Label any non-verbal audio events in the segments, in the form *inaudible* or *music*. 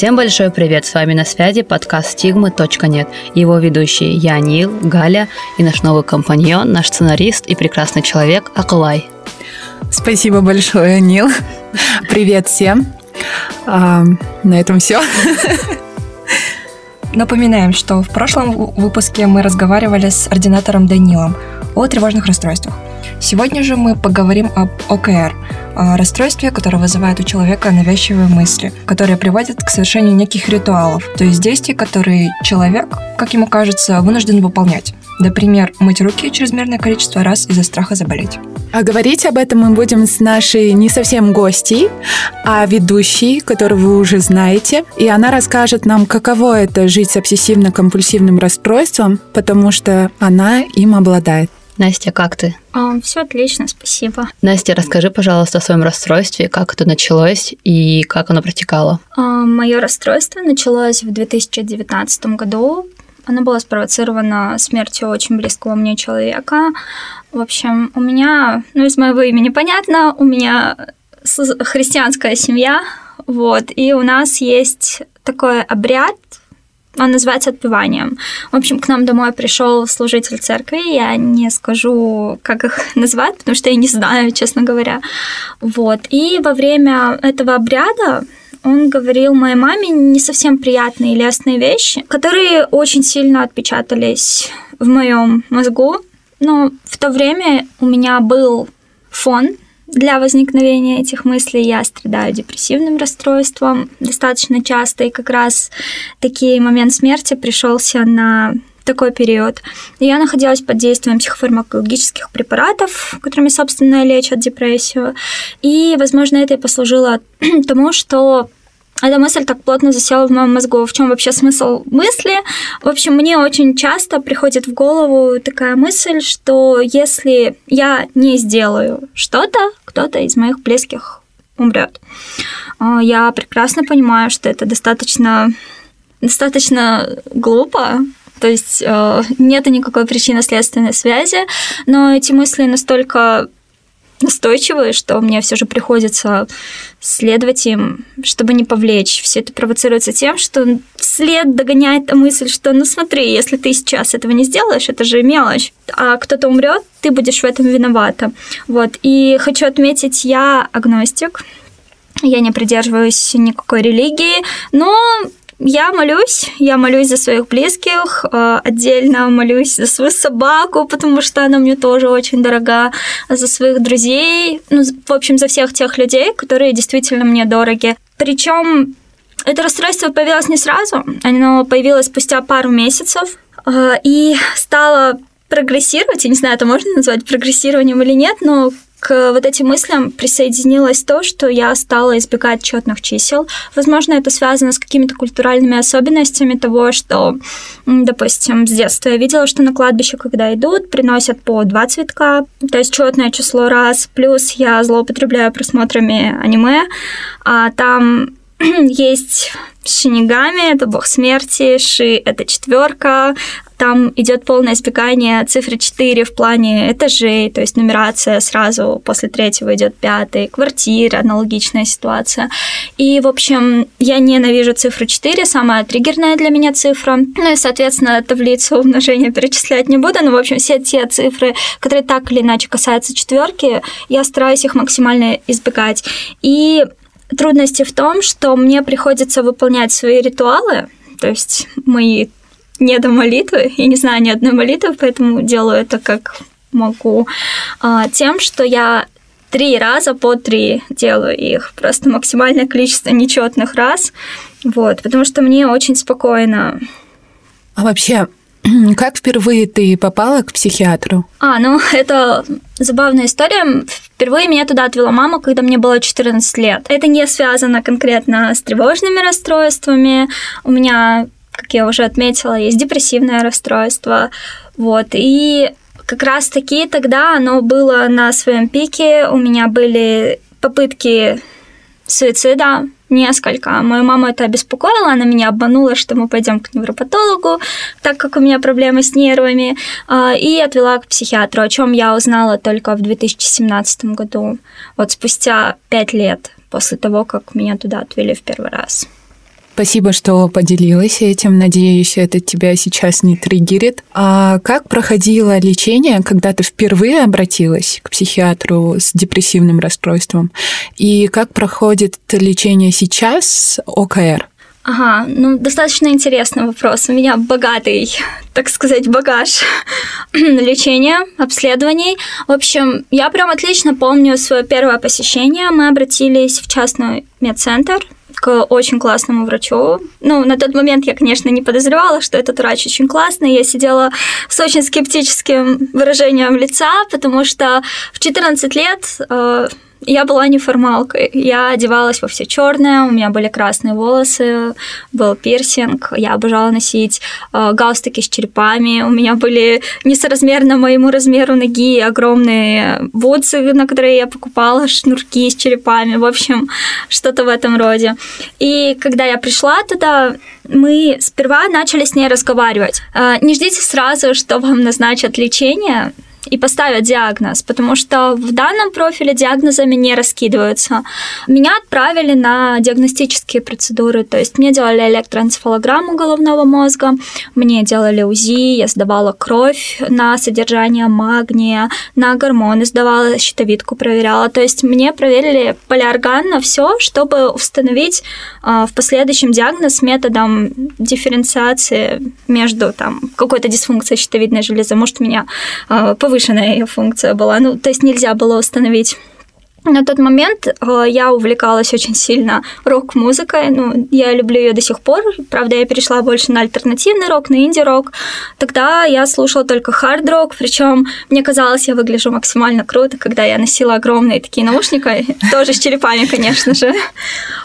Всем большой привет, с вами на связи подкаст «Стигмы.нет». Его ведущие я, Нил, Галя и наш новый компаньон, наш сценарист и прекрасный человек Акулай. Спасибо большое, Нил. Привет всем. А, на этом все. Напоминаем, что в прошлом выпуске мы разговаривали с ординатором Данилом о тревожных расстройствах. Сегодня же мы поговорим об ОКР, расстройстве, которое вызывает у человека навязчивые мысли, которые приводят к совершению неких ритуалов, то есть действий, которые человек, как ему кажется, вынужден выполнять. Например, мыть руки чрезмерное количество раз из-за страха заболеть. А говорить об этом мы будем с нашей не совсем гостьей, а ведущей, которую вы уже знаете. И она расскажет нам, каково это жить с обсессивно-компульсивным расстройством, потому что она им обладает. Настя, как ты? Um, все отлично, спасибо. Настя, расскажи, пожалуйста, о своем расстройстве, как это началось и как оно протекало. Uh, мое расстройство началось в 2019 году. Оно было спровоцировано смертью очень близкого мне человека. В общем, у меня, ну, из моего имени понятно, у меня христианская семья, вот, и у нас есть такой обряд, он называется отпеванием. В общем, к нам домой пришел служитель церкви, я не скажу, как их *laughs* назвать, потому что я не знаю, честно говоря. Вот. И во время этого обряда он говорил моей маме не совсем приятные лестные вещи, которые очень сильно отпечатались в моем мозгу. Но в то время у меня был фон для возникновения этих мыслей я страдаю депрессивным расстройством достаточно часто, и как раз такие момент смерти пришелся на такой период. Я находилась под действием психофармакологических препаратов, которыми, собственно, лечат депрессию. И, возможно, это и послужило *clears throat* тому, что эта мысль так плотно засела в моем мозгу. В чем вообще смысл мысли? В общем, мне очень часто приходит в голову такая мысль, что если я не сделаю что-то, кто-то из моих близких умрет. А, я прекрасно понимаю, что это достаточно, достаточно глупо, то есть э, нет никакой причинно-следственной связи, но эти мысли настолько настойчивые, что мне все же приходится следовать им, чтобы не повлечь. Все это провоцируется тем, что след догоняет мысль, что ну смотри, если ты сейчас этого не сделаешь, это же мелочь, а кто-то умрет, ты будешь в этом виновата. Вот. И хочу отметить, я агностик, я не придерживаюсь никакой религии, но я молюсь, я молюсь за своих близких, э, отдельно молюсь за свою собаку, потому что она мне тоже очень дорога, за своих друзей, ну, в общем, за всех тех людей, которые действительно мне дороги. Причем это расстройство появилось не сразу, оно появилось спустя пару месяцев э, и стало прогрессировать, я не знаю, это можно назвать прогрессированием или нет, но к вот этим мыслям присоединилось то, что я стала избегать четных чисел. Возможно, это связано с какими-то культуральными особенностями того, что, допустим, с детства я видела, что на кладбище, когда идут, приносят по два цветка, то есть четное число раз. Плюс я злоупотребляю просмотрами аниме, а там *clears throat* есть Шинигами, это бог смерти, Ши — это четверка, там идет полное избегание цифры 4 в плане этажей, то есть нумерация сразу после третьего идет пятый, квартира, аналогичная ситуация. И, в общем, я ненавижу цифру 4, самая триггерная для меня цифра. Ну и, соответственно, таблицу умножения перечислять не буду, но, в общем, все те цифры, которые так или иначе касаются четверки, я стараюсь их максимально избегать. И трудности в том, что мне приходится выполнять свои ритуалы, то есть мои не до молитвы. Я не знаю ни одной молитвы, поэтому делаю это как могу. А, тем, что я три раза по три делаю их. Просто максимальное количество нечетных раз. Вот, потому что мне очень спокойно. А вообще, *clears throat* как впервые ты попала к психиатру? А, ну, *laughs* это забавная история. Впервые меня туда отвела мама, когда мне было 14 лет. Это не связано конкретно с тревожными расстройствами. У меня как я уже отметила, есть депрессивное расстройство. Вот. И как раз-таки тогда оно было на своем пике. У меня были попытки суицида, несколько. Мою маму это обеспокоило, она меня обманула, что мы пойдем к невропатологу, так как у меня проблемы с нервами, а, и отвела к психиатру, о чем я узнала только в 2017 году, вот спустя пять лет после того, как меня туда отвели в первый раз. Спасибо, что поделилась этим. Надеюсь, это тебя сейчас не триггерит. А как проходило лечение, когда ты впервые обратилась к психиатру с депрессивным расстройством? И как проходит лечение сейчас с ОКР? Ага, ну достаточно интересный вопрос. У меня богатый, так сказать, багаж *clears throat* лечения, обследований. В общем, я прям отлично помню свое первое посещение. Мы обратились в частный медцентр к очень классному врачу. Ну, на тот момент я, конечно, не подозревала, что этот врач очень классный. Я сидела с очень скептическим выражением лица, потому что в 14 лет э, я была неформалкой. Я одевалась во все черное, у меня были красные волосы, был пирсинг. Я обожала носить э, галстуки с черепами. У меня были несоразмерно моему размеру ноги огромные бутсы, на которые я покупала шнурки с черепами. В общем, что-то в этом роде. И когда я пришла туда, мы сперва начали с ней разговаривать. Э, не ждите сразу, что вам назначат лечение и поставят диагноз, потому что в данном профиле диагнозами не раскидываются. Меня отправили на диагностические процедуры, то есть мне делали электроэнцефалограмму головного мозга, мне делали УЗИ, я сдавала кровь на содержание магния, на гормоны сдавала, щитовидку проверяла, то есть мне проверили полиорганно все, чтобы установить э, в последующем диагноз методом дифференциации между там какой-то дисфункцией щитовидной железы, может, меня э, повышенная ее функция была. Ну, то есть нельзя было установить на тот момент э, я увлекалась очень сильно рок-музыкой. Ну, я люблю ее до сих пор. Правда, я перешла больше на альтернативный рок, на инди-рок. Тогда я слушала только хард-рок, причем мне казалось, я выгляжу максимально круто, когда я носила огромные такие наушники, *laughs* тоже с черепами, конечно же,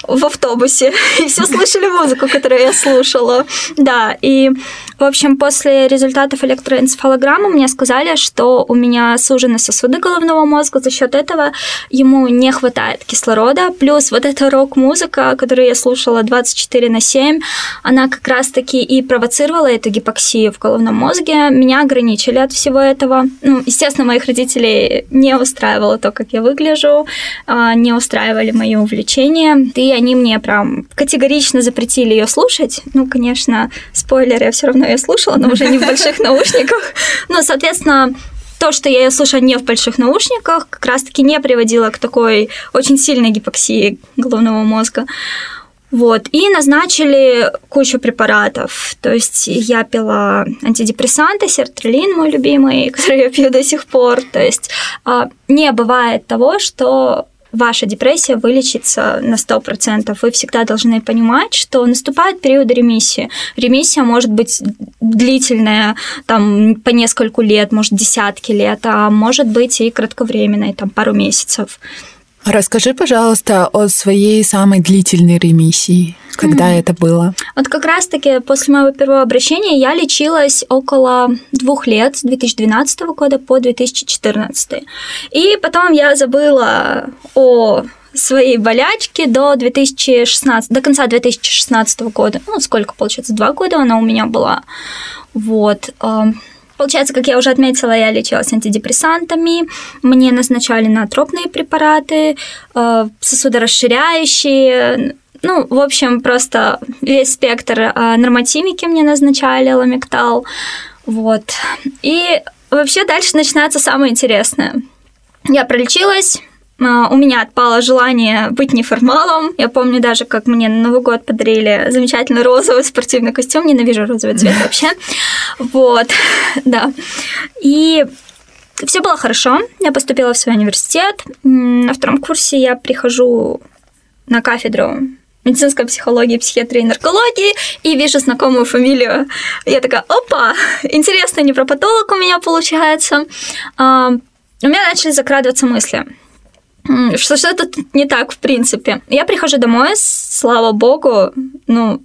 в автобусе. *laughs* И все слышали музыку, которую я слушала. Да, и в общем, после результатов электроэнцефалограммы мне сказали, что у меня сужены сосуды головного мозга, за счет этого ему не хватает кислорода, плюс вот эта рок-музыка, которую я слушала 24 на 7, она как раз-таки и провоцировала эту гипоксию в головном мозге. Меня ограничили от всего этого. Ну, естественно, моих родителей не устраивало то, как я выгляжу, а, не устраивали мои увлечения, и они мне прям категорично запретили ее слушать. Ну, конечно, спойлер, я все равно я слушала, но уже не в больших наушниках. Ну, соответственно, то, что я ее слушала не в больших наушниках, как раз-таки не приводило к такой очень сильной гипоксии головного мозга. Вот. И назначили кучу препаратов. То есть я пила антидепрессанты, сертралин мой любимый, *laughs* который я пью до сих пор. То есть а, не бывает того, что ваша депрессия вылечится на 100%. Вы всегда должны понимать, что наступает период ремиссии. Ремиссия может быть длительная, там, по нескольку лет, может, десятки лет, а может быть и кратковременная, там, пару месяцев. Расскажи, пожалуйста, о своей самой длительной ремиссии. Когда mm. это было? Вот как раз-таки после моего первого обращения я лечилась около двух лет, с 2012 года по 2014. И потом я забыла о своей болячке до 2016, до конца 2016 года. Ну, сколько, получается, два года она у меня была. Вот. Получается, как я уже отметила, я лечилась антидепрессантами, мне назначали натропные препараты, э, сосудорасширяющие, ну, в общем, просто весь спектр э, нормотимики мне назначали, ламиктал, вот. И вообще дальше начинается самое интересное. Я пролечилась, у меня отпало желание быть неформалом. Я помню даже, как мне на Новый год подарили замечательный розовый спортивный костюм. Ненавижу розовый цвет вообще. Вот, *laughs* да. И все было хорошо. Я поступила в свой университет. На втором курсе я прихожу на кафедру медицинской психологии, психиатрии и наркологии, и вижу знакомую фамилию. Я такая, опа, интересно, невропатолог у меня получается. А, у меня начали закрадываться мысли – что что-то не так, в принципе. Я прихожу домой, слава богу, ну,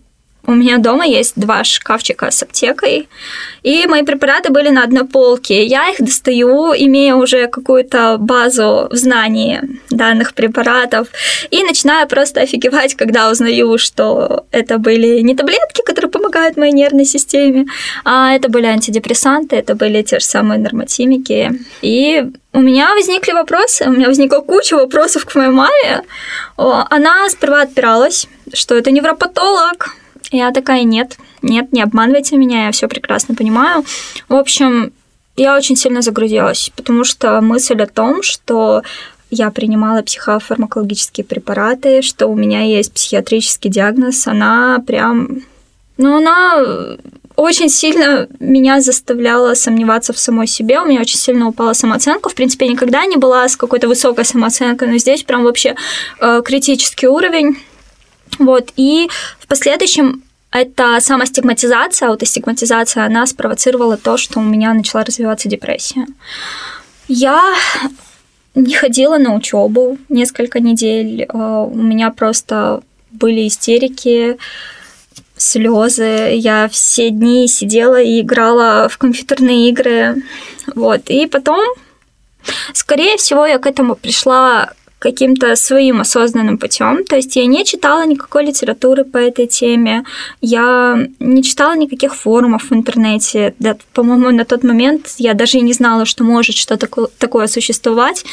у меня дома есть два шкафчика с аптекой, и мои препараты были на одной полке. Я их достаю, имея уже какую-то базу в знании данных препаратов, и начинаю просто офигевать, когда узнаю, что это были не таблетки, которые помогают моей нервной системе, а это были антидепрессанты, это были те же самые нормотимики. И у меня возникли вопросы, у меня возникла куча вопросов к моей маме. Она сперва отпиралась, что это невропатолог, Я такая, нет, нет, не обманывайте меня, я все прекрасно понимаю. В общем, я очень сильно загрузилась, потому что мысль о том, что я принимала психофармакологические препараты, что у меня есть психиатрический диагноз, она прям... Ну, она очень сильно меня заставляла сомневаться в самой себе. У меня очень сильно упала самооценка. В принципе, я никогда не была с какой-то высокой самооценкой, но здесь прям вообще э, критический уровень. Вот. И в последующем эта самостигматизация, аутостигматизация, она спровоцировала то, что у меня начала развиваться депрессия. Я не ходила на учебу несколько недель. Э, у меня просто были истерики, слезы. Я все дни сидела и играла в компьютерные игры. Вот. И потом, скорее всего, я к этому пришла каким-то своим осознанным путем. То есть я не читала никакой литературы по этой теме, я не читала никаких форумов в интернете. Да, по-моему, на тот момент я даже и не знала, что может что-то такое существовать.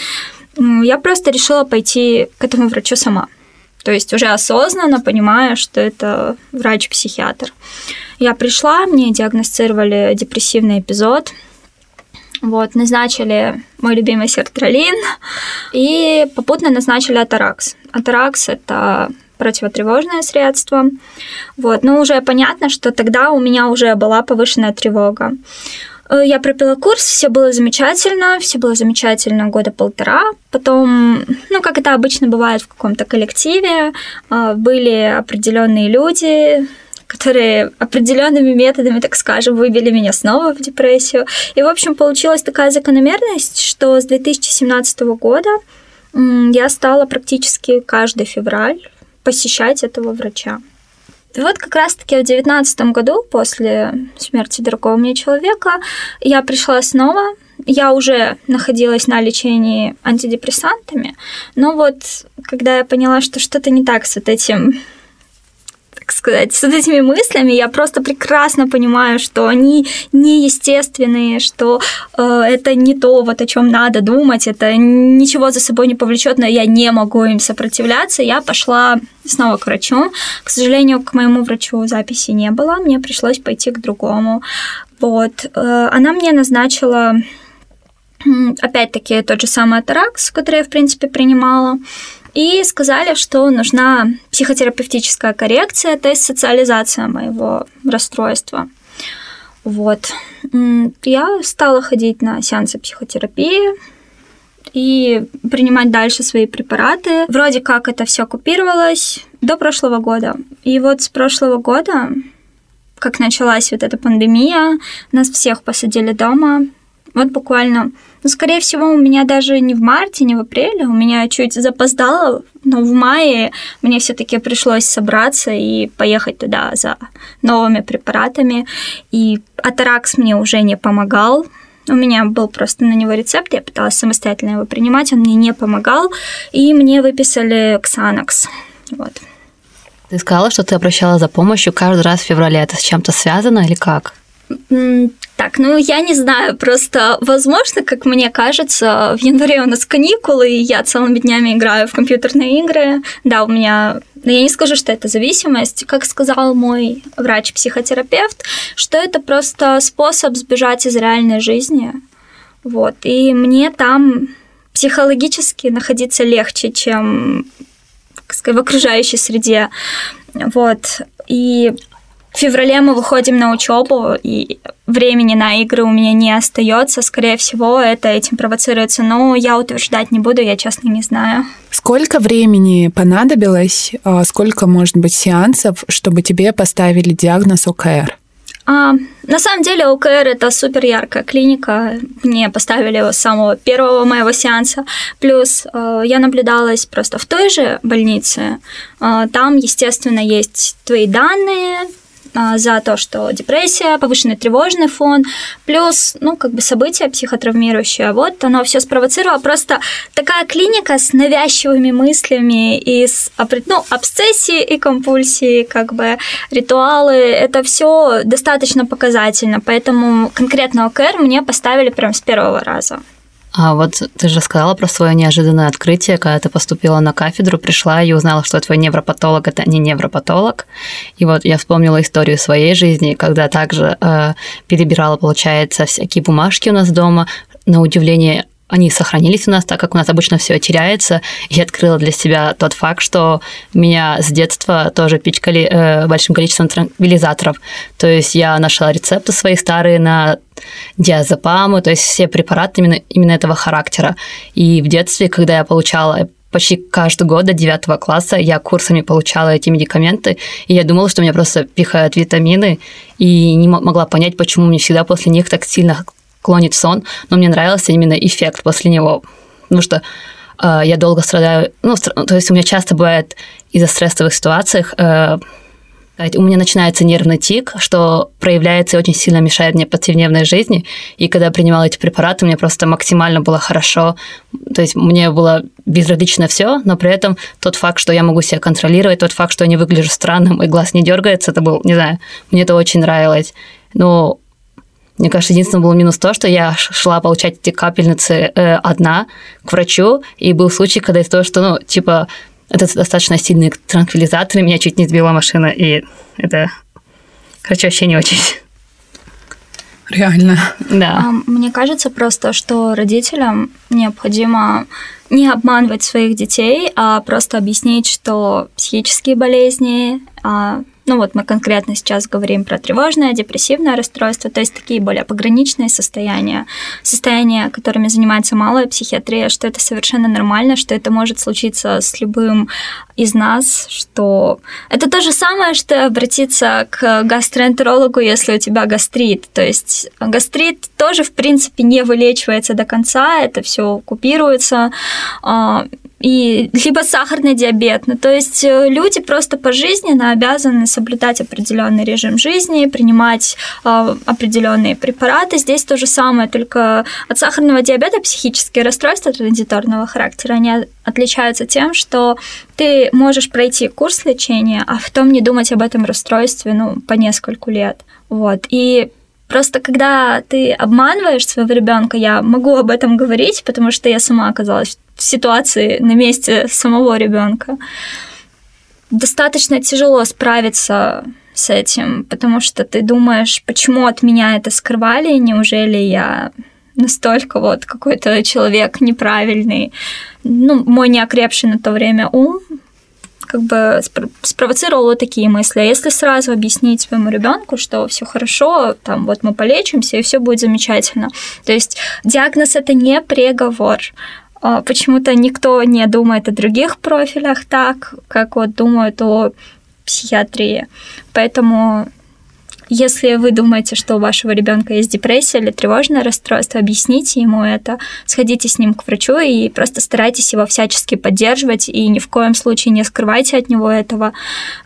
Я просто решила пойти к этому врачу сама. То есть уже осознанно понимая, что это врач-психиатр. Я пришла, мне диагностировали депрессивный эпизод – вот, назначили мой любимый сертралин и попутно назначили атаракс. Атаракс – это противотревожное средство. Вот, но уже понятно, что тогда у меня уже была повышенная тревога. Э, я пропила курс, все было замечательно, все было замечательно года полтора. Потом, ну, как это обычно бывает в каком-то коллективе, э, были определенные люди, которые определенными методами, так скажем, выбили меня снова в депрессию. И, в общем, получилась такая закономерность, что с 2017 года я стала практически каждый февраль посещать этого врача. И вот как раз-таки в девятнадцатом году, после смерти дорогого мне человека, я пришла снова. Я уже находилась на лечении антидепрессантами, но вот когда я поняла, что что-то не так с вот этим как сказать, с этими мыслями я просто прекрасно понимаю, что они неестественные, что э, это не то, вот о чем надо думать, это ничего за собой не повлечет, но я не могу им сопротивляться. Я пошла снова к врачу. К сожалению, к моему врачу записи не было, мне пришлось пойти к другому. Вот. Э, она мне назначила опять-таки тот же самый атаракс, который я, в принципе, принимала и сказали, что нужна психотерапевтическая коррекция, то есть социализация моего расстройства. Вот. Я стала ходить на сеансы психотерапии и принимать дальше свои препараты. Вроде как это все купировалось до прошлого года. И вот с прошлого года, как началась вот эта пандемия, нас всех посадили дома. Вот буквально ну, скорее всего, у меня даже не в марте, не в апреле, у меня чуть запоздало, но в мае мне все-таки пришлось собраться и поехать туда за новыми препаратами. И Атаракс мне уже не помогал, у меня был просто на него рецепт, я пыталась самостоятельно его принимать, он мне не помогал, и мне выписали Ксанакс. Вот. Ты сказала, что ты обращалась за помощью каждый раз в феврале. Это с чем-то связано или как? Так, ну я не знаю, просто, возможно, как мне кажется, в январе у нас каникулы, и я целыми днями играю в компьютерные игры. Да, у меня, но я не скажу, что это зависимость. Как сказал мой врач-психотерапевт, что это просто способ сбежать из реальной жизни. Вот, и мне там психологически находиться легче, чем сказать, в окружающей среде. Вот. И в феврале мы выходим на учебу, и времени на игры у меня не остается. Скорее всего, это этим провоцируется. Но я утверждать не буду, я честно не знаю. Сколько времени понадобилось, а, сколько, может быть, сеансов, чтобы тебе поставили диагноз ОКР? А, на самом деле ОКР это супер яркая клиника. Мне поставили его с самого первого моего сеанса. Плюс э, я наблюдалась просто в той же больнице. Э, там, естественно, есть твои данные, за то, что депрессия, повышенный тревожный фон, плюс, ну, как бы события психотравмирующие. Вот оно все спровоцировало. Просто такая клиника с навязчивыми мыслями и с, ну, обсессией и компульсией, как бы ритуалы, это все достаточно показательно. Поэтому конкретно ОКР мне поставили прям с первого раза. А вот ты же рассказала про свое неожиданное открытие, когда ты поступила на кафедру, пришла и узнала, что твой невропатолог это не невропатолог. И вот я вспомнила историю своей жизни, когда также э, перебирала, получается, всякие бумажки у нас дома. На удивление они сохранились у нас, так как у нас обычно все теряется. И открыла для себя тот факт, что меня с детства тоже пичкали э, большим количеством транквилизаторов. То есть я нашла рецепты свои старые на диазепамы, то есть все препараты именно, именно этого характера. И в детстве, когда я получала почти каждый год до 9 класса я курсами получала эти медикаменты, и я думала, что меня просто пихают витамины, и не могла понять, почему мне всегда после них так сильно клонит сон, но мне нравился именно эффект после него, потому что э, я долго страдаю, ну, то есть у меня часто бывает из-за стрессовых ситуациях э, у меня начинается нервный тик, что проявляется и очень сильно мешает мне повседневной жизни. И когда я принимала эти препараты, мне просто максимально было хорошо. То есть мне было безразлично все, но при этом тот факт, что я могу себя контролировать, тот факт, что я не выгляжу странным и глаз не дергается, это был, не знаю, мне это очень нравилось. Но мне кажется, единственный был минус то, что я шла получать эти капельницы э, одна к врачу, и был случай, когда из-за того, что, ну, типа, это достаточно сильные транквилизаторы, меня чуть не сбила машина, и это, короче, вообще не очень. Реально. Да. А, мне кажется просто, что родителям необходимо не обманывать своих детей, а просто объяснить, что психические болезни, а, ну вот мы конкретно сейчас говорим про тревожное, депрессивное расстройство, то есть такие более пограничные состояния, состояния, которыми занимается малая психиатрия, что это совершенно нормально, что это может случиться с любым из нас, что это то же самое, что обратиться к гастроэнтерологу, если у тебя гастрит. То есть гастрит тоже, в принципе, не вылечивается до конца, это все купируется а, и либо сахарный диабет. Ну, то есть э, люди просто пожизненно обязаны соблюдать определенный режим жизни, принимать э, определенные препараты. Здесь то же самое, только от сахарного диабета психические расстройства транзиторного характера, они отличаются тем, что ты можешь пройти курс лечения, а потом не думать об этом расстройстве ну, по нескольку лет. Вот. И Просто когда ты обманываешь своего ребенка, я могу об этом говорить, потому что я сама оказалась в ситуации на месте самого ребенка. Достаточно тяжело справиться с этим, потому что ты думаешь, почему от меня это скрывали, неужели я настолько вот какой-то человек неправильный, ну, мой неокрепший на то время ум как бы спровоцировал вот такие мысли. А если сразу объяснить своему ребенку, что все хорошо, там вот мы полечимся и все будет замечательно. То есть диагноз это не приговор. А почему-то никто не думает о других профилях так, как вот думают о психиатрии. Поэтому если вы думаете, что у вашего ребенка есть депрессия или тревожное расстройство, объясните ему это, сходите с ним к врачу и просто старайтесь его всячески поддерживать и ни в коем случае не скрывайте от него этого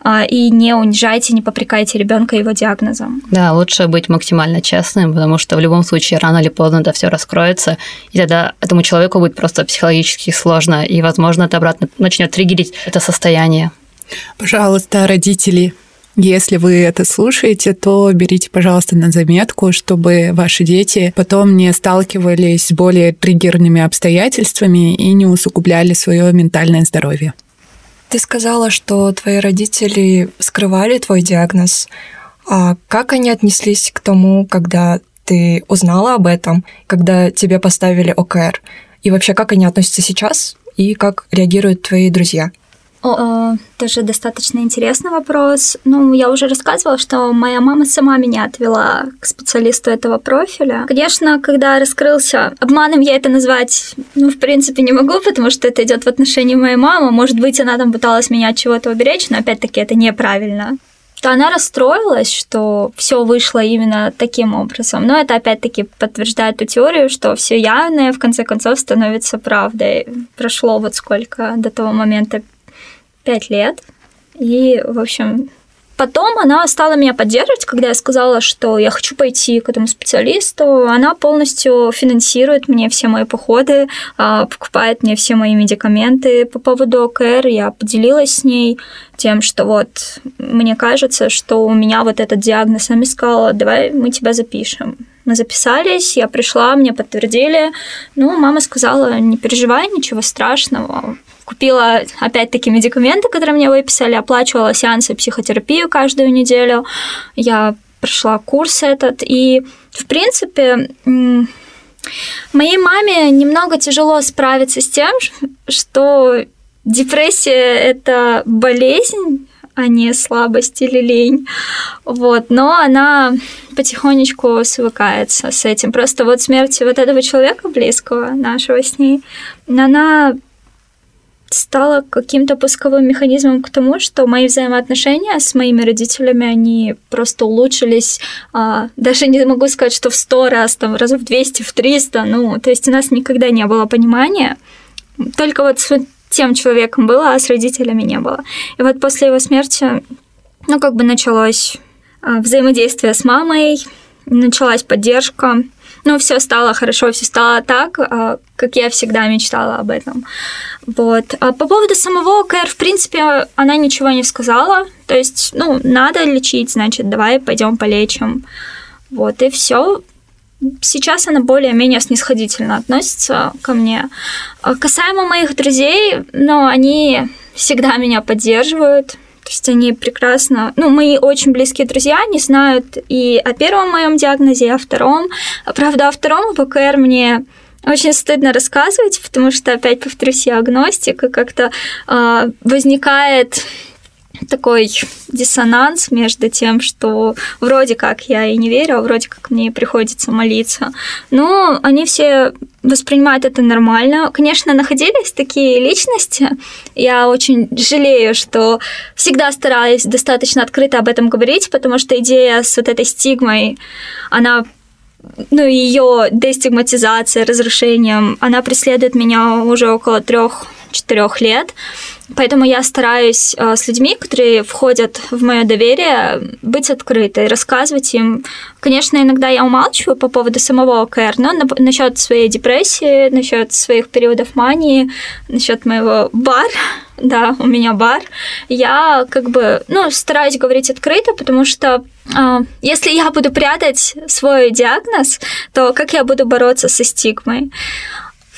а, и не унижайте, не попрекайте ребенка его диагнозом. Да, лучше быть максимально честным, потому что в любом случае рано или поздно это все раскроется, и тогда этому человеку будет просто психологически сложно, и, возможно, это обратно начнет триггерить это состояние. Пожалуйста, родители, если вы это слушаете, то берите, пожалуйста, на заметку, чтобы ваши дети потом не сталкивались с более триггерными обстоятельствами и не усугубляли свое ментальное здоровье. Ты сказала, что твои родители скрывали твой диагноз. А как они отнеслись к тому, когда ты узнала об этом, когда тебе поставили ОКР? И вообще, как они относятся сейчас и как реагируют твои друзья? О, тоже достаточно интересный вопрос. Ну, я уже рассказывала, что моя мама сама меня отвела к специалисту этого профиля. Конечно, когда раскрылся обманом, я это назвать, ну, в принципе, не могу, потому что это идет в отношении моей мамы. Может быть, она там пыталась меня от чего-то уберечь, но опять-таки это неправильно то она расстроилась, что все вышло именно таким образом. Но это опять-таки подтверждает ту теорию, что все явное в конце концов становится правдой. Прошло вот сколько до того момента пять лет. И, в общем, потом она стала меня поддерживать, когда я сказала, что я хочу пойти к этому специалисту. Она полностью финансирует мне все мои походы, а, покупает мне все мои медикаменты по поводу ОКР. Я поделилась с ней тем, что вот мне кажется, что у меня вот этот диагноз. Она мне сказала, давай мы тебя запишем. Мы записались, я пришла, мне подтвердили. Ну, мама сказала, не переживай, ничего страшного. Купила, опять-таки, медикаменты, которые мне выписали, оплачивала сеансы психотерапию каждую неделю. Я прошла курс этот, и, в принципе, моей маме немного тяжело справиться с тем, что депрессия – это болезнь, а не слабость или лень. Вот. Но она потихонечку свыкается с этим. Просто вот смерть вот этого человека близкого нашего с ней, она стала каким-то пусковым механизмом к тому, что мои взаимоотношения с моими родителями, они просто улучшились, а, даже не могу сказать, что в сто раз, там, раз в 200, в 300, ну, то есть у нас никогда не было понимания, только вот с тем человеком было, а с родителями не было. И вот после его смерти, ну, как бы началось а, взаимодействие с мамой, началась поддержка, ну, все стало хорошо, все стало так, а, как я всегда мечтала об этом. Вот. А по поводу самого КР, в принципе, она ничего не сказала. То есть, ну, надо лечить, значит, давай пойдем полечим. Вот, и все. Сейчас она более-менее снисходительно относится ко мне. А касаемо моих друзей, ну, они всегда меня поддерживают. То есть они прекрасно... Ну, мои очень близкие друзья, они знают и о первом моем диагнозе, и о втором. Правда, о втором ПКР мне очень стыдно рассказывать, потому что, опять повторюсь, я агностик, и как-то э, возникает такой диссонанс между тем, что вроде как я и не верю, а вроде как мне приходится молиться. Но они все воспринимают это нормально. Конечно, находились такие личности. Я очень жалею, что всегда стараюсь достаточно открыто об этом говорить, потому что идея с вот этой стигмой, она ну, ее дестигматизация, разрушением, она преследует меня уже около трех-четырех лет. Поэтому я стараюсь э, с людьми, которые входят в мое доверие, быть открытой, рассказывать им. Конечно, иногда я умалчиваю по поводу самого ОКР, но насчет своей депрессии, насчет своих периодов мании, насчет моего бар, *laughs* да, у меня бар, я как бы, ну, стараюсь говорить открыто, потому что э, если я буду прятать свой диагноз, то как я буду бороться со стигмой?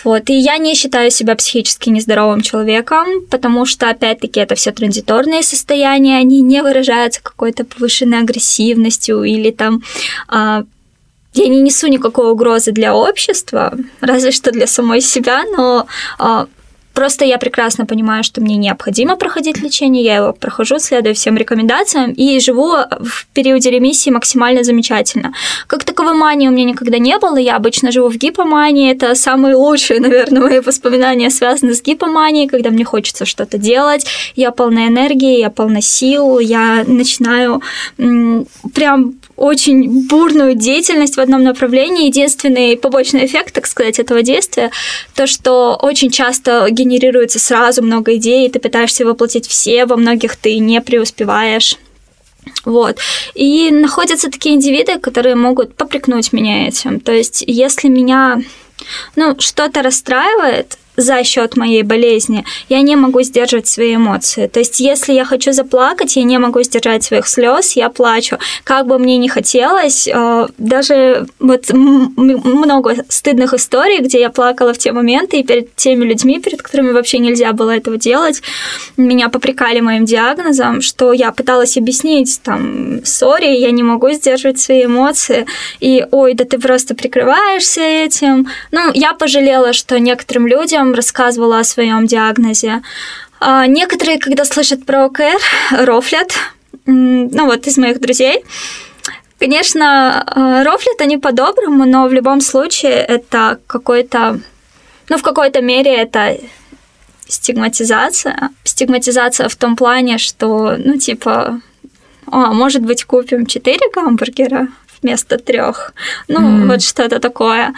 Вот. И я не считаю себя психически нездоровым человеком, потому что, опять-таки, это все транзиторные состояния, они не выражаются какой-то повышенной агрессивностью или там а, я не несу никакой угрозы для общества, разве что для самой себя, но а, Просто я прекрасно понимаю, что мне необходимо проходить лечение, я его прохожу, следую всем рекомендациям и живу в периоде ремиссии максимально замечательно. Как таковой мании у меня никогда не было, я обычно живу в гипомании, это самые лучшие, *laughs* наверное, мои воспоминания связаны с гипоманией, когда мне хочется что-то делать, я полна энергии, я полна сил, я начинаю прям очень бурную деятельность в одном направлении. Единственный побочный эффект, так сказать, этого действия, то, что очень часто генерируется сразу много идей, ты пытаешься воплотить все, во многих ты не преуспеваешь. Вот. И находятся такие индивиды, которые могут попрекнуть меня этим. То есть, если меня ну, что-то расстраивает, за счет моей болезни, я не могу сдерживать свои эмоции. То есть, если я хочу заплакать, я не могу сдержать своих слез, я плачу. Как бы мне ни хотелось, э, даже вот много стыдных историй, где я плакала в те моменты, и перед теми людьми, перед которыми вообще нельзя было этого делать, меня попрекали моим диагнозом, что я пыталась объяснить, там, сори, я не могу сдерживать свои эмоции, и, ой, да ты просто прикрываешься этим. Ну, я пожалела, что некоторым людям людям, рассказывала о своем диагнозе. А, некоторые, когда слышат про ОКР, *laughs* рофлят. Ну вот, из моих друзей. Конечно, а, рофлят они по-доброму, но в любом случае это какой-то... Ну, в какой-то мере это стигматизация. Стигматизация в том плане, что, ну, типа, а, может быть, купим 4 гамбургера, вместо трех. Ну, mm. вот что-то такое.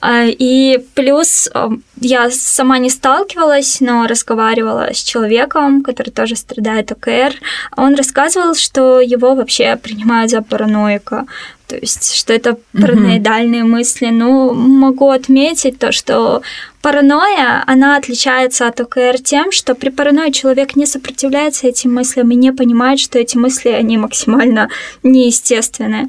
А, и плюс а, я сама не сталкивалась, но разговаривала с человеком, который тоже страдает ОКР. Он рассказывал, что его вообще принимают за параноика. То есть, что это параноидальные mm-hmm. мысли. Ну, могу отметить то, что паранойя, она отличается от ОКР тем, что при паранойи человек не сопротивляется этим мыслям и не понимает, что эти мысли, они максимально неестественные.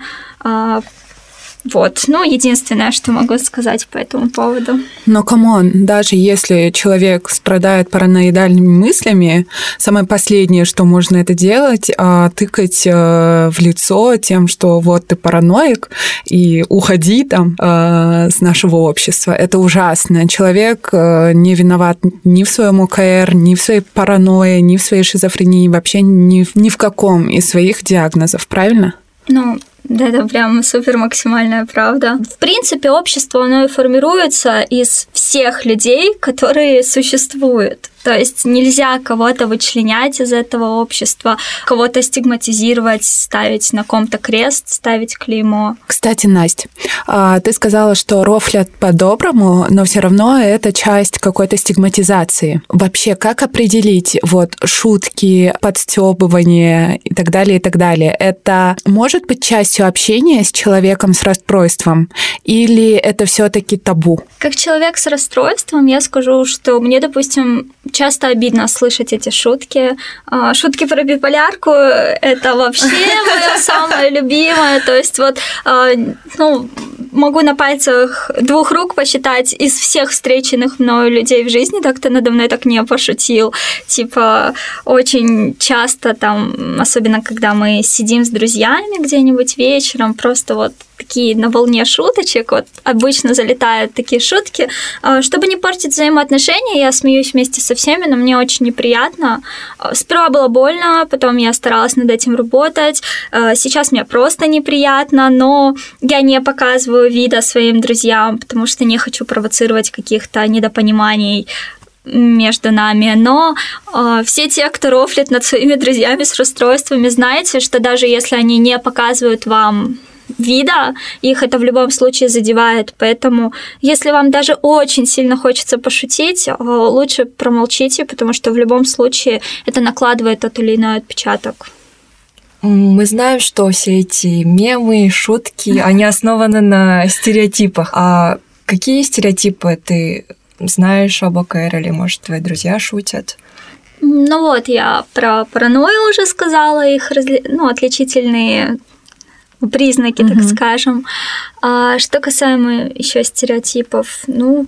Вот, ну, единственное, что могу сказать по этому поводу. Но, come on, даже если человек страдает параноидальными мыслями, самое последнее, что можно это делать, а, тыкать э, в лицо тем, что вот ты параноик, и уходи там э, с нашего общества. Это ужасно. Человек э, не виноват ни в своем ОКР, ни в своей паранойи, ни в своей шизофрении, вообще ни, ни в каком из своих диагнозов, правильно? Ну, да, это прям супер максимальная правда. В принципе, общество, оно и формируется из всех людей, которые существуют. То есть нельзя кого-то вычленять из этого общества, кого-то стигматизировать, ставить на ком-то крест, ставить клеймо. Кстати, Настя, а, ты сказала, что рофлят по-доброму, но все равно это часть какой-то стигматизации. Вообще, как определить вот шутки, подстебывание и так далее, и так далее? Это может быть частью общения с человеком с расстройством или это все-таки табу? Как человек с расстройством, я скажу, что мне, допустим, часто обидно слышать эти шутки. А, шутки про биполярку – это вообще *laughs* мое самое любимое. То есть вот, а, ну, могу на пальцах двух рук посчитать из всех встреченных мною людей в жизни, так кто надо мной так не пошутил. Типа, очень часто там, особенно когда мы сидим с друзьями где-нибудь вечером, просто вот такие на волне шуточек, вот обычно залетают такие шутки. А, чтобы не портить взаимоотношения, я смеюсь вместе со всеми, но мне очень неприятно. А, сперва было больно, потом я старалась над этим работать. А, сейчас мне просто неприятно, но я не показываю вида своим друзьям, потому что не хочу провоцировать каких-то недопониманий между нами, но э, все те, кто рофлит над своими друзьями с расстройствами, знаете, что даже если они не показывают вам вида, их это в любом случае задевает. Поэтому, если вам даже очень сильно хочется пошутить, э, лучше промолчите, потому что в любом случае это накладывает тот или иной отпечаток. Мы знаем, что все эти мемы, шутки, они *laughs* основаны на стереотипах. А какие стереотипы ты знаешь об ОКР или, может, твои друзья шутят? Ну вот, я про паранойю уже сказала, их разли... ну, отличительные признаки, угу. так скажем. А что касаемо еще стереотипов, ну...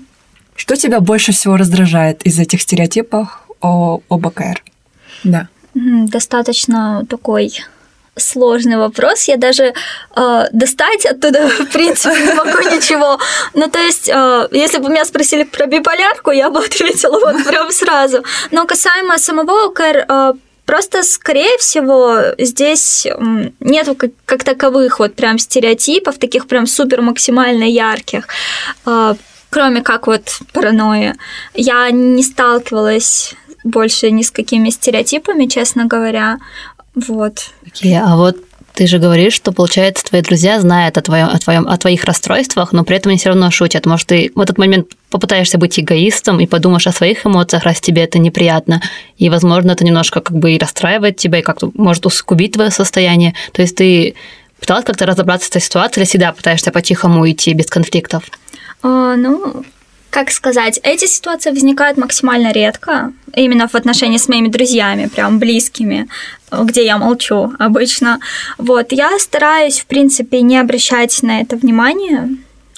Что тебя больше всего раздражает из этих стереотипов о, об? Да. Достаточно такой сложный вопрос. Я даже э, достать оттуда, *laughs* в принципе, не могу ничего. Ну, то есть, э, если бы меня спросили про биполярку, я бы ответила вот прям сразу. Но касаемо самого ОКР, э, Просто, скорее всего, здесь нету как, как таковых вот прям стереотипов, таких прям супер максимально ярких, а, кроме как вот паранойи. Я не сталкивалась больше ни с какими стереотипами, честно говоря. Вот. Okay, а вот ты же говоришь, что, получается, твои друзья знают о, твоем, о, твоем, о твоих расстройствах, но при этом они все равно шутят. Может, ты в этот момент попытаешься быть эгоистом и подумаешь о своих эмоциях, раз тебе это неприятно. И, возможно, это немножко как бы и расстраивает тебя, и как-то может усугубить твое состояние. То есть ты пыталась как-то разобраться с этой ситуацией или всегда пытаешься по-тихому уйти без конфликтов? А, ну, как сказать, эти ситуации возникают максимально редко, именно в отношении с моими друзьями, прям близкими, где я молчу обычно. Вот, я стараюсь, в принципе, не обращать на это внимания,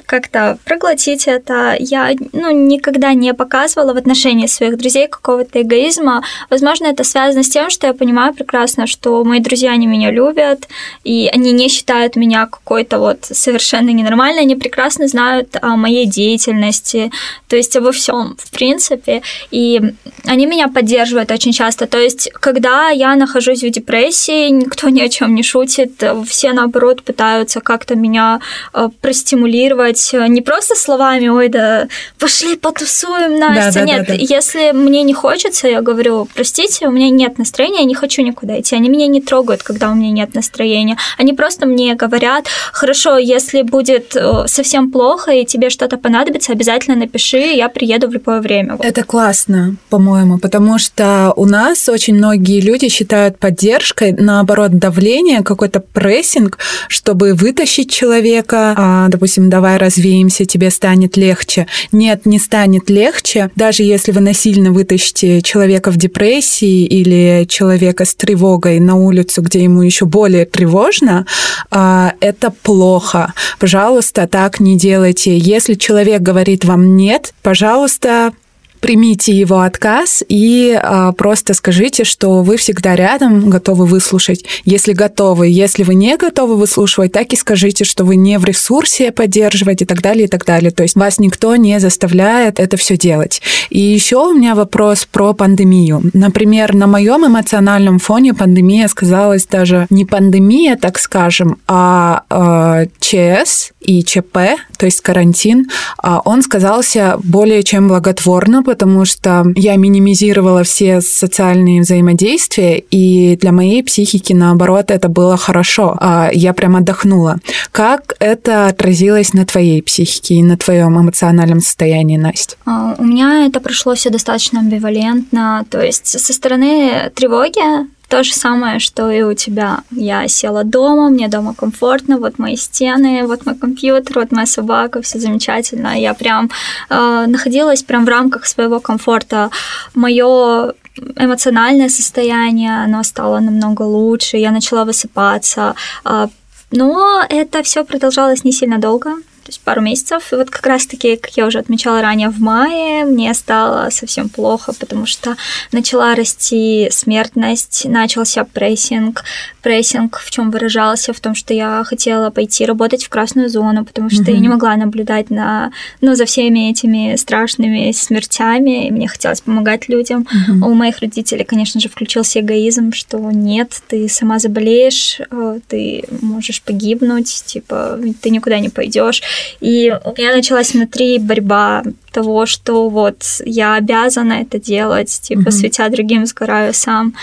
как-то проглотить это. Я ну, никогда не показывала в отношении своих друзей какого-то эгоизма. Возможно, это связано с тем, что я понимаю прекрасно, что мои друзья, они меня любят, и они не считают меня какой-то вот совершенно ненормальной, они прекрасно знают о моей деятельности, то есть обо всем, в принципе, и они меня поддерживают очень часто. То есть, когда я нахожусь в депрессии, никто ни о чем не шутит, все, наоборот, пытаются как-то меня э, простимулировать, делать э, не просто словами, ой, да пошли потусуем, Настя. Да, да, нет, да, да. если мне не хочется, я говорю, простите, у меня нет настроения, я не хочу никуда идти. Они меня не трогают, когда у меня нет настроения. Они просто мне говорят, хорошо, если будет э, совсем плохо и тебе что-то понадобится, обязательно напиши, я приеду в любое время. Вот. Это классно, по-моему, потому что у нас очень многие люди считают поддержкой, наоборот, давление, какой-то прессинг, чтобы вытащить человека, а, допустим, давая развеемся, тебе станет легче. Нет, не станет легче. Даже если вы насильно вытащите человека в депрессии или человека с тревогой на улицу, где ему еще более тревожно, а, это плохо. Пожалуйста, так не делайте. Если человек говорит вам нет, пожалуйста, примите его отказ и а, просто скажите, что вы всегда рядом, готовы выслушать. Если готовы, если вы не готовы выслушивать, так и скажите, что вы не в ресурсе поддерживать и так далее, и так далее. То есть вас никто не заставляет это все делать. И еще у меня вопрос про пандемию. Например, на моем эмоциональном фоне пандемия сказалась даже не пандемия, так скажем, а э, ЧС и ЧП, то есть карантин, а он сказался более чем благотворно, потому что я минимизировала все социальные взаимодействия, и для моей психики, наоборот, это было хорошо. А я прям отдохнула. Как это отразилось на твоей психике и на твоем эмоциональном состоянии, Настя? А, у меня это прошло все достаточно амбивалентно. То есть со стороны тревоги то же самое, что и у тебя. Я села дома, мне дома комфортно, вот мои стены, вот мой компьютер, вот моя собака, все замечательно. Я прям э, находилась прям в рамках своего комфорта. Мое эмоциональное состояние, оно стало намного лучше, я начала высыпаться. Э, но это все продолжалось не сильно долго то есть пару месяцев. И вот как раз-таки, как я уже отмечала ранее, в мае мне стало совсем плохо, потому что начала расти смертность, начался прессинг. Прессинг в чем выражался? В том, что я хотела пойти работать в красную зону, потому что mm-hmm. я не могла наблюдать на, ну, за всеми этими страшными смертями, и мне хотелось помогать людям. Mm-hmm. У моих родителей, конечно же, включился эгоизм, что нет, ты сама заболеешь, э, ты можешь погибнуть, типа, ты никуда не пойдешь. И у меня началась внутри борьба того, что вот я обязана это делать, типа, mm-hmm. светя другим, сгораю сам.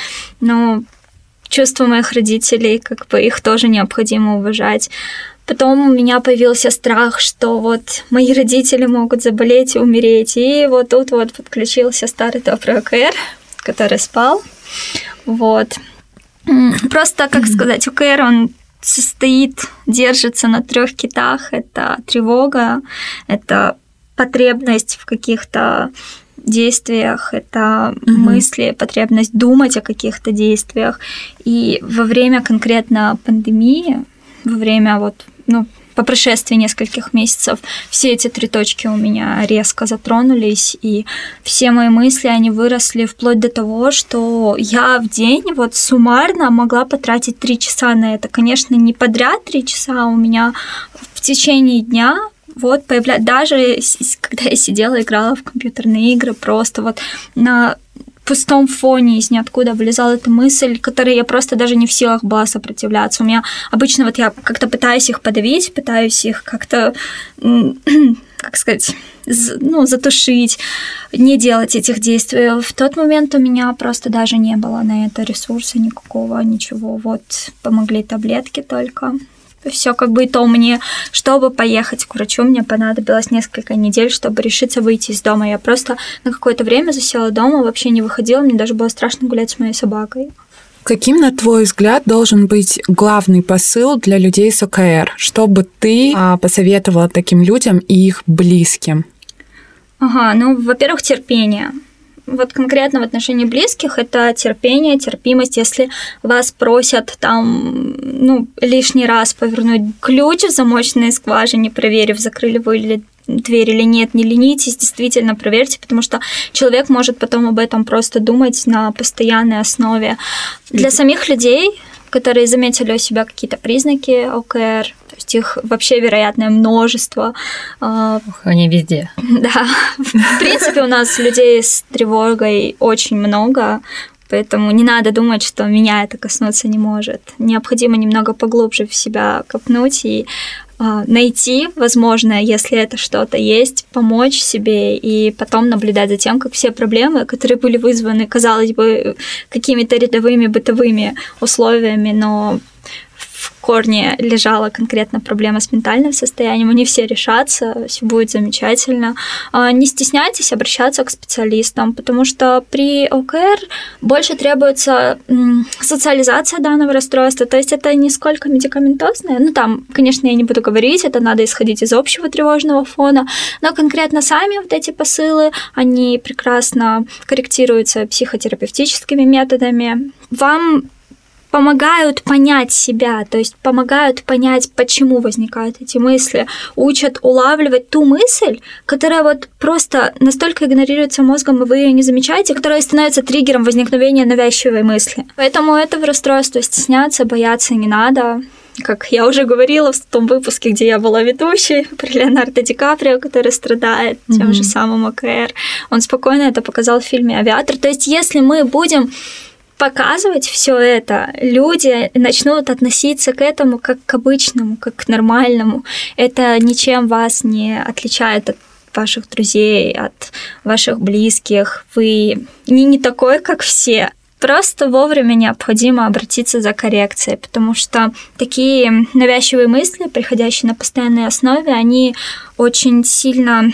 Но чувства моих родителей, как бы их тоже необходимо уважать. Потом у меня появился страх, что вот мои родители могут заболеть и умереть. И вот тут вот подключился старый добрый ОКР, который спал. Вот. Просто, как сказать, ОКР, он состоит, держится на трех китах. Это тревога, это потребность в каких-то действиях, это угу. мысли, потребность думать о каких-то действиях. И во время конкретно пандемии, во время вот, ну, по прошествии нескольких месяцев все эти три точки у меня резко затронулись, и все мои мысли, они выросли вплоть до того, что я в день вот суммарно могла потратить три часа на это. Конечно, не подряд три часа, а у меня в течение дня вот появля... даже когда я сидела, играла в компьютерные игры, просто вот на пустом фоне из ниоткуда вылезала эта мысль, которой я просто даже не в силах была сопротивляться. У меня обычно вот я как-то пытаюсь их подавить, пытаюсь их как-то, *clears throat* как сказать, ну, затушить, не делать этих действий. В тот момент у меня просто даже не было на это ресурса никакого, ничего. Вот помогли таблетки только все как бы и то мне, чтобы поехать к врачу, мне понадобилось несколько недель, чтобы решиться выйти из дома. Я просто на какое-то время засела дома, вообще не выходила, мне даже было страшно гулять с моей собакой. Каким, на твой взгляд, должен быть главный посыл для людей с ОКР? Что бы ты а, посоветовала таким людям и их близким? Ага, ну, во-первых, терпение вот конкретно в отношении близких это терпение, терпимость. Если вас просят там, ну, лишний раз повернуть ключ в замочной скважине, проверив, закрыли вы или дверь или нет, не ленитесь, действительно проверьте, потому что человек может потом об этом просто думать на постоянной основе. Для самих людей которые заметили у себя какие-то признаки ОКР, то есть их вообще вероятное множество. А, они везде. *laughs* Да. В принципе, у нас людей с тревогой очень много, Поэтому не надо думать, что меня это коснуться не может. Необходимо немного поглубже в себя копнуть и найти, возможно, если это что-то есть, помочь себе и потом наблюдать за тем, как все проблемы, которые были вызваны, казалось бы, какими-то рядовыми бытовыми условиями, но в корне лежала конкретно проблема с ментальным состоянием. Они все решатся, все будет замечательно. А, не стесняйтесь обращаться к специалистам, потому что при ОКР больше требуется социализация данного расстройства. То есть это не сколько медикаментозное. Ну, там, конечно, я не буду говорить, это надо исходить из общего тревожного фона, но конкретно сами вот эти посылы, они прекрасно корректируются психотерапевтическими методами. Вам помогают понять себя, то есть помогают понять, почему возникают эти мысли, учат улавливать ту мысль, которая вот просто настолько игнорируется мозгом, и вы ее не замечаете, которая становится триггером возникновения навязчивой мысли. Поэтому этого расстройства стесняться, бояться не надо как я уже говорила в том выпуске, где я была ведущей, *laughs* про Леонардо Ди Каприо, который страдает mm-hmm. тем же самым ОКР. Он спокойно это показал в фильме «Авиатор». То есть если мы будем показывать все это, люди начнут относиться к этому как к обычному, как к нормальному. Это ничем вас не отличает от ваших друзей, от ваших близких. Вы не, не такой, как все. Просто вовремя необходимо обратиться за коррекцией, потому что такие навязчивые мысли, приходящие на постоянной основе, они очень сильно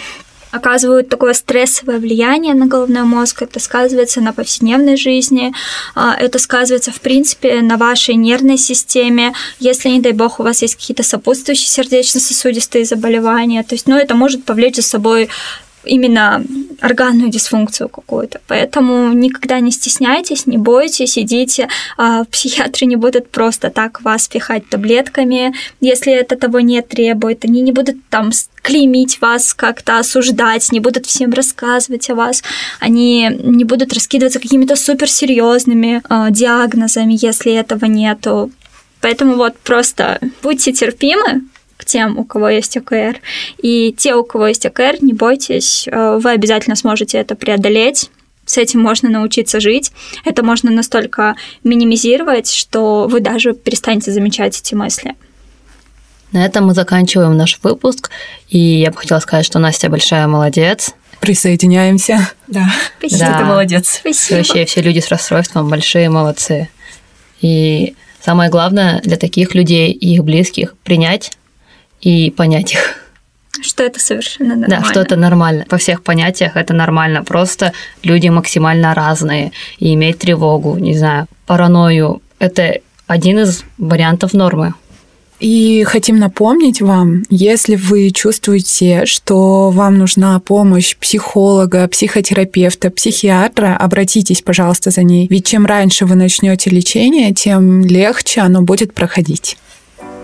оказывают такое стрессовое влияние на головной мозг, это сказывается на повседневной жизни, а, это сказывается, в принципе, на вашей нервной системе, если, не дай бог, у вас есть какие-то сопутствующие сердечно-сосудистые заболевания, то есть, ну, это может повлечь за собой именно органную дисфункцию какую-то. Поэтому никогда не стесняйтесь, не бойтесь, идите. А психиатры не будут просто так вас пихать таблетками, если это того не требует. Они не будут там клеймить вас, как-то осуждать, не будут всем рассказывать о вас, они не будут раскидываться какими-то суперсерьезными э, диагнозами, если этого нету. Поэтому вот просто будьте терпимы, тем, у кого есть ОКР. И те, у кого есть ОКР, не бойтесь, э, вы обязательно сможете это преодолеть. С этим можно научиться жить. Это можно настолько минимизировать, что вы даже перестанете замечать эти мысли. На этом мы заканчиваем наш выпуск. И я бы хотела сказать, что Настя большая молодец. Присоединяемся. Да, Спасибо. Да. ты молодец. Спасибо. Вообще все люди с расстройством большие молодцы. И самое главное для таких людей и их близких принять и понять их. Что это совершенно нормально. Да, что это нормально. По всех понятиях это нормально. Просто люди максимально разные. И иметь тревогу, не знаю, паранойю – это один из вариантов нормы. И хотим напомнить вам, если вы чувствуете, что вам нужна помощь психолога, психотерапевта, психиатра, обратитесь, пожалуйста, за ней. Ведь чем раньше вы начнете лечение, тем легче оно будет проходить.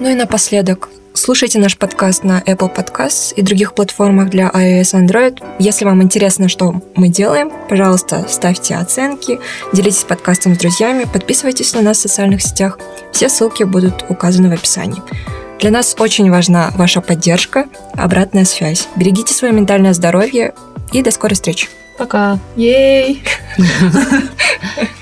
Ну и напоследок, Слушайте наш подкаст на Apple Podcasts и других платформах для iOS и Android. Если вам интересно, что мы делаем, пожалуйста, ставьте оценки, делитесь подкастом с друзьями, подписывайтесь на нас в социальных сетях. Все ссылки будут указаны в описании. Для нас очень важна ваша поддержка, обратная связь. Берегите свое ментальное здоровье и до скорой встречи. Пока. Ей! *laughs*